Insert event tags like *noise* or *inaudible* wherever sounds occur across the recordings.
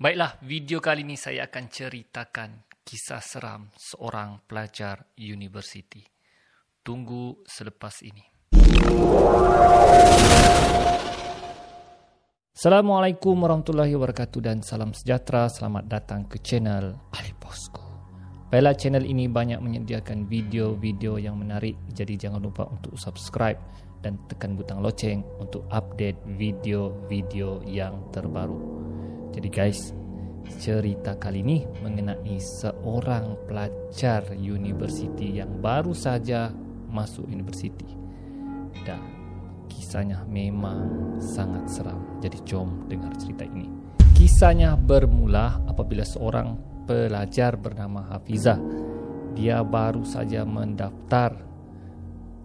Baiklah, video kali ini saya akan ceritakan kisah seram seorang pelajar universiti. Tunggu selepas ini. Assalamualaikum warahmatullahi wabarakatuh dan salam sejahtera. Selamat datang ke channel Ali Bosku. Baiklah, channel ini banyak menyediakan video-video yang menarik. Jadi jangan lupa untuk subscribe dan tekan butang loceng untuk update video-video yang terbaru. Jadi guys, cerita kali ini mengenai seorang pelajar universiti yang baru saja masuk universiti. Dan kisahnya memang sangat seram. Jadi jom dengar cerita ini. Kisahnya bermula apabila seorang pelajar bernama Hafizah dia baru saja mendaftar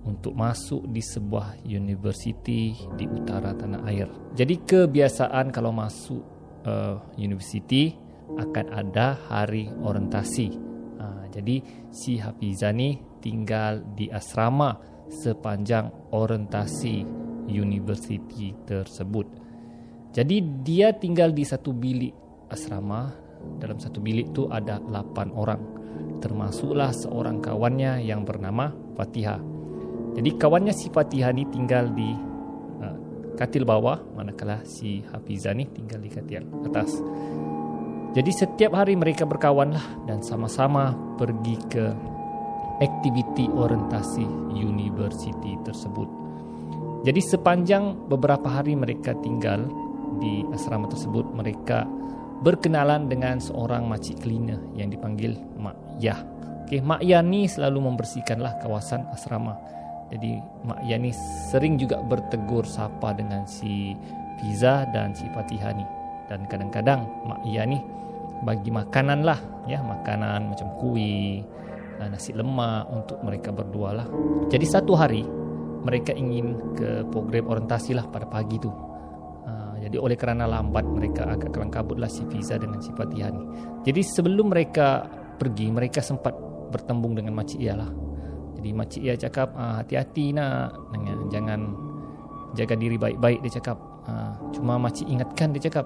untuk masuk di sebuah universiti di utara tanah air. Jadi kebiasaan kalau masuk uh, university akan ada hari orientasi. Uh, jadi si Hafizah ni tinggal di asrama sepanjang orientasi universiti tersebut. Jadi dia tinggal di satu bilik asrama. Dalam satu bilik tu ada 8 orang. Termasuklah seorang kawannya yang bernama Fatihah. Jadi kawannya si Fatihah ni tinggal di katil bawah manakala si Hafizah ni tinggal di katil atas. Jadi setiap hari mereka berkawan lah dan sama-sama pergi ke aktiviti orientasi universiti tersebut. Jadi sepanjang beberapa hari mereka tinggal di asrama tersebut, mereka berkenalan dengan seorang makcik cleaner yang dipanggil Mak Yah. Okay, Mak Yah ni selalu membersihkanlah kawasan asrama. Jadi Mak Yani sering juga bertegur sapa dengan si Fiza dan si Fatihah ni. Dan kadang-kadang Mak Yani bagi makanan lah. ya Makanan macam kuih, eh, nasi lemak untuk mereka berdua lah. Jadi satu hari mereka ingin ke program orientasi lah pada pagi tu. Ah, jadi oleh kerana lambat mereka agak kelang kabut lah si Fiza dengan si Fatihah ni. Jadi sebelum mereka pergi mereka sempat bertembung dengan Makcik Ia lah. Jadi makcik ia cakap ah, hati-hati nak jangan jaga diri baik-baik dia cakap. Ah, cuma makcik ingatkan dia cakap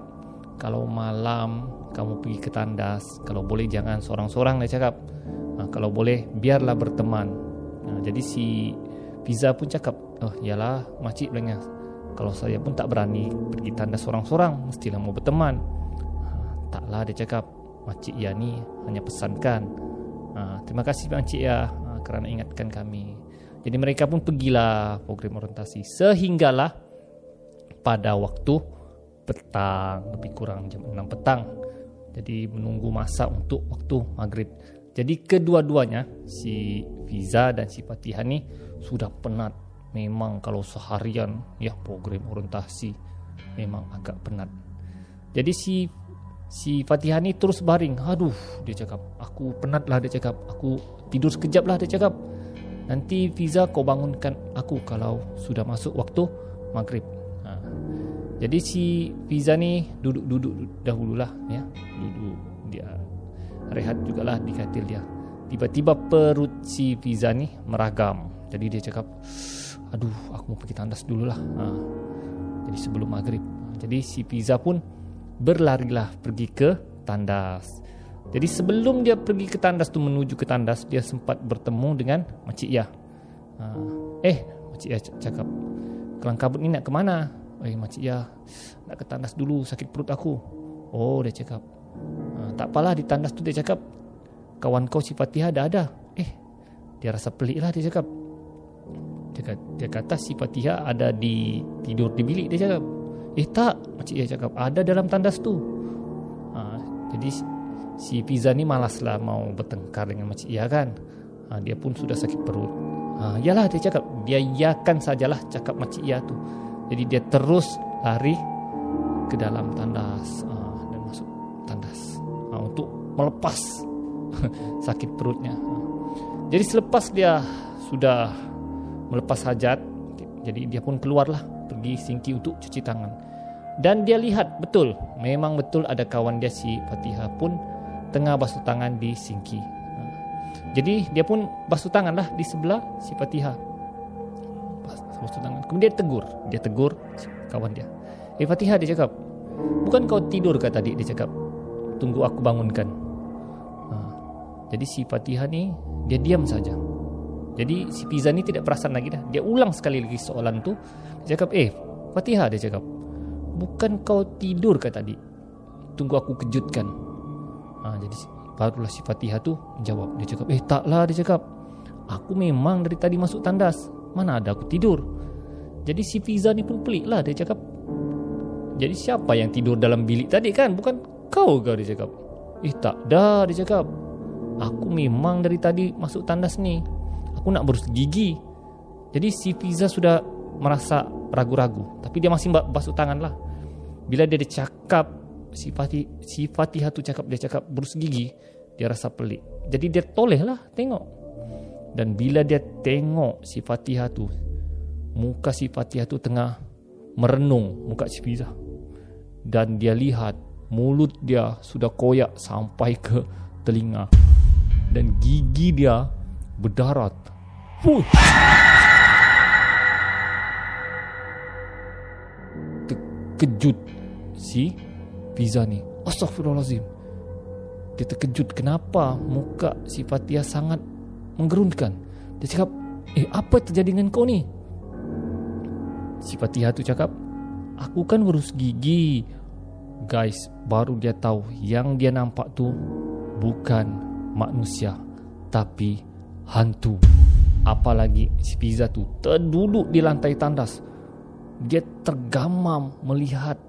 kalau malam kamu pergi ke tandas kalau boleh jangan seorang-seorang dia cakap. Ah, kalau boleh biarlah berteman. jadi si Fiza pun cakap, "Oh, iyalah makcik bilangnya kalau saya pun tak berani pergi tandas seorang-seorang, mestilah mau berteman." taklah dia cakap, "Makcik ya ni hanya pesankan." terima kasih makcik ya kerana ingatkan kami. Jadi mereka pun pergilah program orientasi sehinggalah pada waktu petang lebih kurang jam 6 petang. Jadi menunggu masa untuk waktu maghrib. Jadi kedua-duanya si Fiza dan si Fatihah ni sudah penat. Memang kalau seharian ya program orientasi memang agak penat. Jadi si si Fatihah ni terus baring. Aduh, dia cakap, aku penatlah dia cakap. Aku tidur sekejap lah dia cakap. Nanti Fiza kau bangunkan aku kalau sudah masuk waktu maghrib. Ha. jadi si Fiza ni duduk-duduk dahululah ya. Duduk dia. Rehat jugalah di katil dia. Tiba-tiba perut si Fiza ni meragam. Jadi dia cakap aduh aku mau pergi tandas dululah. Ha. jadi sebelum maghrib. Jadi si Fiza pun berlarilah pergi ke tandas jadi sebelum dia pergi ke tandas tu menuju ke tandas dia sempat bertemu dengan Makcik Ya. Eh, Makcik Ya cakap, "Kelang kabut ni nak ke mana?" "Eh, Makcik Ya, nak ke tandas dulu, sakit perut aku." Oh, dia cakap. Ha, tak apalah di tandas tu dia cakap, "Kawan kau si Fatihah dah ada." Eh, dia rasa pelik lah dia cakap. Dia kata, dia kata si Fatihah ada di tidur di bilik dia cakap. Eh tak, Makcik Ya cakap, ada dalam tandas tu. Ha, jadi si Fiza ni malaslah mau bertengkar dengan Makcik Ia kan. Ha, dia pun sudah sakit perut. Ha, yalah dia cakap, dia iakan sajalah cakap Makcik Ia tu. Jadi dia terus lari ke dalam tandas ha, dan masuk tandas ha, untuk melepas *laughs* sakit perutnya. Ha. Jadi selepas dia sudah melepas hajat, jadi dia pun keluarlah pergi singki untuk cuci tangan. Dan dia lihat betul, memang betul ada kawan dia si Fatihah pun tengah basuh tangan di sinki. Ha. Jadi dia pun basuh tangan lah di sebelah si Fatihah. Basuh tangan. Kemudian dia tegur. Dia tegur kawan dia. Eh Fatihah dia cakap. Bukan kau tidur ke tadi? Dia cakap. tunggu aku bangunkan. Ha. Jadi si Fatihah ni dia diam saja. Jadi si Fiza ni tidak perasan lagi dah. Dia ulang sekali lagi soalan tu. Dia cakap, "Eh, Fatihah," dia cakap. "Bukan kau tidur ke tadi? Tunggu aku kejutkan." Ha, jadi barulah si Fatihah tu jawab. Dia cakap, "Eh, taklah," dia cakap. "Aku memang dari tadi masuk tandas. Mana ada aku tidur." Jadi si Fiza ni pun pelik lah dia cakap. Jadi siapa yang tidur dalam bilik tadi kan? Bukan kau kau dia cakap. Eh tak dah dia cakap. Aku memang dari tadi masuk tandas ni. Aku nak berus gigi. Jadi si Fiza sudah merasa ragu-ragu. Tapi dia masih basuh tangan lah. Bila dia cakap si Fatih si Fatihah tu cakap dia cakap berus gigi, dia rasa pelik. Jadi dia toleh lah tengok. Dan bila dia tengok si Fatihah tu, muka si Fatihah tu tengah merenung muka si Fiza dan dia lihat mulut dia sudah koyak sampai ke telinga dan gigi dia berdarat. Fuh. Terkejut si Fiza ni. Astaghfirullahalazim. Dia terkejut kenapa muka si Fatia sangat menggerunkan. Dia cakap, "Eh, apa terjadi dengan kau ni?" Si Fatia tu cakap, "Aku kan urus gigi guys baru dia tahu yang dia nampak tu bukan manusia tapi hantu apalagi si pizza tu terduduk di lantai tandas. Dia tergamam melihat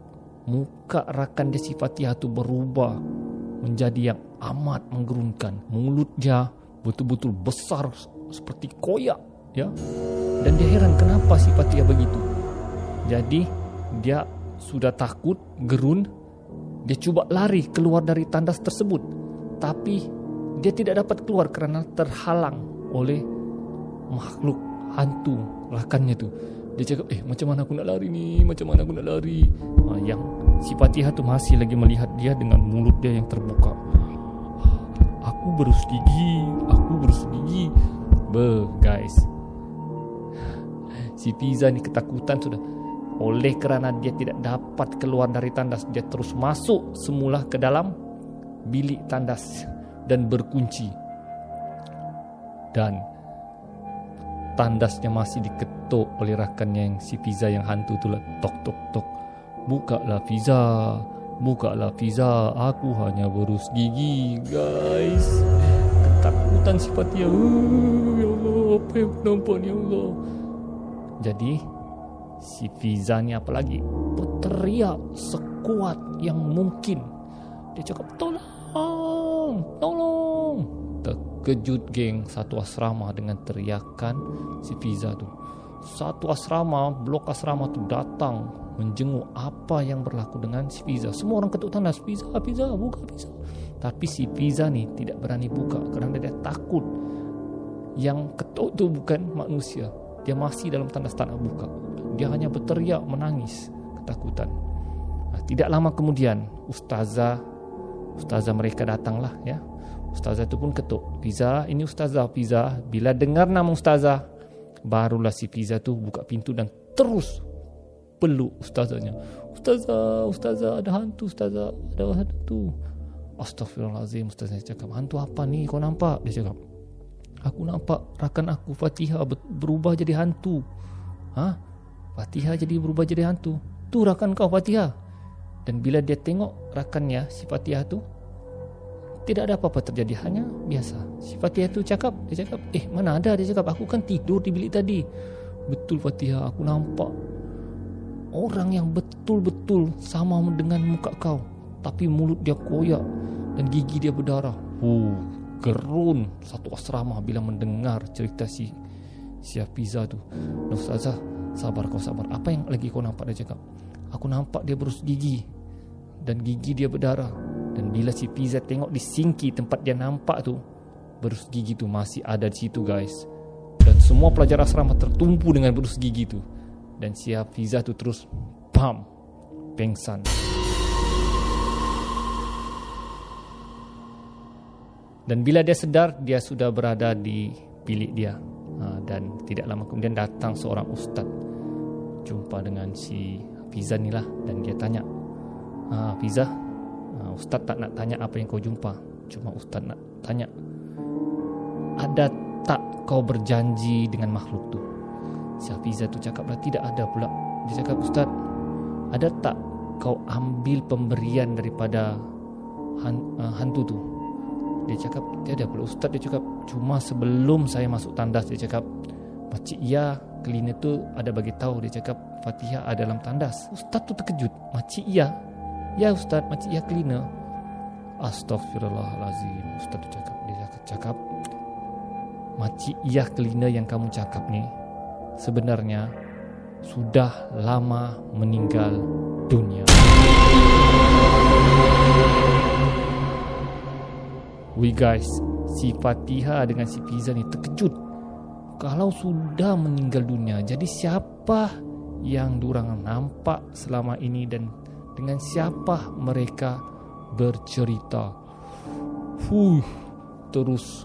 muka rakan dia si Fatihah tu berubah menjadi yang amat menggerunkan. Mulut dia betul-betul besar seperti koyak ya. Dan dia heran kenapa si Fatihah begitu. Jadi dia sudah takut gerun. Dia cuba lari keluar dari tandas tersebut. Tapi dia tidak dapat keluar kerana terhalang oleh makhluk hantu rakannya tu. Dia cakap eh macam mana aku nak lari ni? Macam mana aku nak lari? Ha, Yang si Fatihah tu masih lagi melihat dia dengan mulut dia yang terbuka. Aku berus gigi Aku berus gigi Be guys. Si Fiza ni ketakutan sudah. Oleh kerana dia tidak dapat keluar dari tandas, dia terus masuk semula ke dalam bilik tandas dan berkunci. Dan tandasnya masih diketuk oleh rakannya yang si Fiza yang hantu tu lah. Tok, tok, tok. Bukalah Fiza. Bukalah Fiza. Aku hanya berus gigi, guys. Ketakutan si Fatia. Ya Allah, apa yang nampak ni, ya Allah. Jadi, si Fiza ni apa lagi berteriak sekuat yang mungkin dia cakap tolong tolong terkejut geng satu asrama dengan teriakan si Fiza tu. Satu asrama blok asrama tu datang menjenguk apa yang berlaku dengan si Fiza. Semua orang ketuk tandas Fiza Fiza buka Fiza. Tapi si Fiza ni tidak berani buka kerana dia takut yang ketuk tu bukan manusia. Dia masih dalam nak buka. Dia hanya berteriak menangis ketakutan. Tidak lama kemudian ustazah ustazah mereka datanglah ya. Ustazah itu pun ketuk. Fiza, ini ustazah Fiza. Bila dengar nama ustazah, barulah si Fiza tu buka pintu dan terus peluk ustazahnya. Ustazah, ustazah ada hantu ustazah, ada hantu. Astaghfirullahalazim ustazah cakap, hantu apa ni kau nampak? Dia cakap, aku nampak rakan aku Fatihah berubah jadi hantu. Ha? Fatihah jadi berubah jadi hantu. Tu rakan kau Fatihah. Dan bila dia tengok rakannya si Fatihah tu tidak ada apa-apa terjadi hanya biasa. Si Fatihah tu cakap, dia cakap, "Eh, mana ada?" Dia cakap, "Aku kan tidur di bilik tadi." Betul Fatihah, aku nampak orang yang betul-betul sama dengan muka kau, tapi mulut dia koyak dan gigi dia berdarah. Uh, gerun satu asrama bila mendengar cerita si si Hafiza tu. Ustazah, Sabar kau sabar Apa yang lagi kau nampak dia cakap Aku nampak dia berus gigi Dan gigi dia berdarah Dan bila si Fiza tengok di sinki tempat dia nampak tu Berus gigi tu masih ada di situ guys. Dan semua pelajar asrama tertumpu dengan berus gigi tu. Dan si Fiza tu terus Pam Pengsan. Dan bila dia sedar Dia sudah berada di bilik dia. Ha, dan tidak lama kemudian datang seorang ustaz. Jumpa dengan si Fiza ni lah. Dan dia tanya ha, Fiza uh, Ustaz tak nak tanya apa yang kau jumpa. Cuma Ustaz nak tanya Ada tak kau berjanji dengan makhluk tu? Si Hafiza tu cakap lah Tidak ada pula. Dia cakap Ustaz Ada tak kau ambil pemberian daripada uh, hantu tu? Dia cakap Tiada pula. Ustaz dia cakap Cuma sebelum saya masuk tandas Dia cakap Makcik ya Cleaner tu ada bagi tahu Dia cakap Fatihah ada dalam tandas. Ustaz tu terkejut Makcik ya Ya Ustaz Makcik ya cleaner. Astaghfirullahalazim. Ustaz tu cakap Dia cakap, Makcik ya cleaner yang kamu cakap ni Sebenarnya Sudah lama meninggal dunia. We guys Si Fatihah dengan si Pizza ni terkejut. Kalau sudah meninggal dunia Jadi siapa yang durang nampak selama ini Dan dengan siapa mereka bercerita Fuh Terus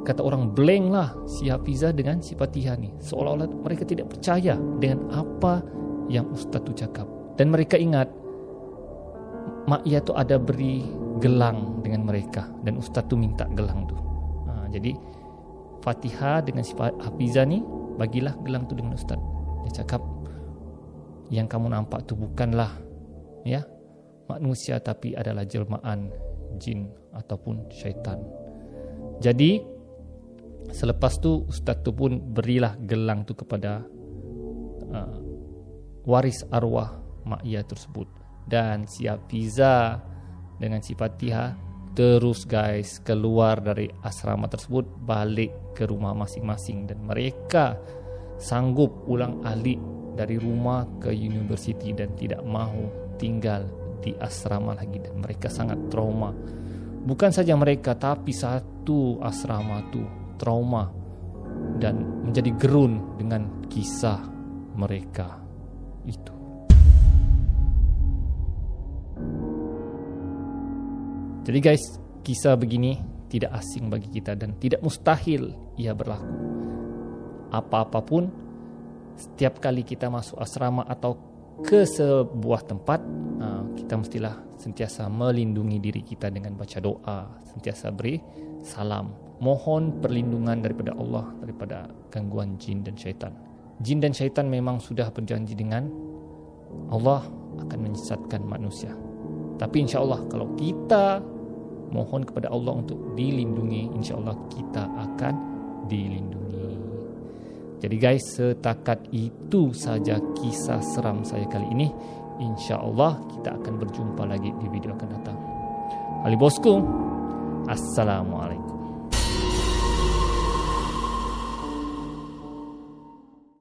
Kata orang blank lah Si Hafizah dengan si Fatihah ni Seolah-olah mereka tidak percaya Dengan apa yang Ustaz tu cakap Dan mereka ingat Mak Ia tu ada beri gelang dengan mereka dan ustaz tu minta gelang tu. Ha, jadi Fatihah dengan si Hafizah ni bagilah gelang tu dengan ustaz. Dia cakap yang kamu nampak tu bukanlah ya manusia tapi adalah jelmaan jin ataupun syaitan. Jadi selepas tu ustaz tu pun berilah gelang tu kepada uh, waris arwah mak ia tersebut dan si Hafiza dengan si Fatihah terus guys keluar dari asrama tersebut balik ke rumah masing-masing dan mereka sanggup ulang alik dari rumah ke universiti dan tidak mahu tinggal di asrama lagi. Dan mereka sangat trauma. Bukan saja mereka tapi satu asrama tu trauma dan menjadi gerun dengan kisah mereka itu. Jadi guys, kisah begini tidak asing bagi kita dan tidak mustahil ia berlaku. Apa-apapun, setiap kali kita masuk asrama atau ke sebuah tempat, ah, kita mestilah sentiasa melindungi diri kita dengan baca doa, sentiasa beri salam, mohon perlindungan daripada Allah daripada gangguan jin dan syaitan. Jin dan syaitan memang sudah berjanji dengan Allah akan menyesatkan manusia. Tapi insya Allah kalau kita mohon kepada Allah untuk dilindungi, insya Allah kita akan dilindungi. Jadi guys, setakat itu saja kisah seram saya kali ini. Insya Allah kita akan berjumpa lagi di video akan datang. Ali bosku, Assalamualaikum.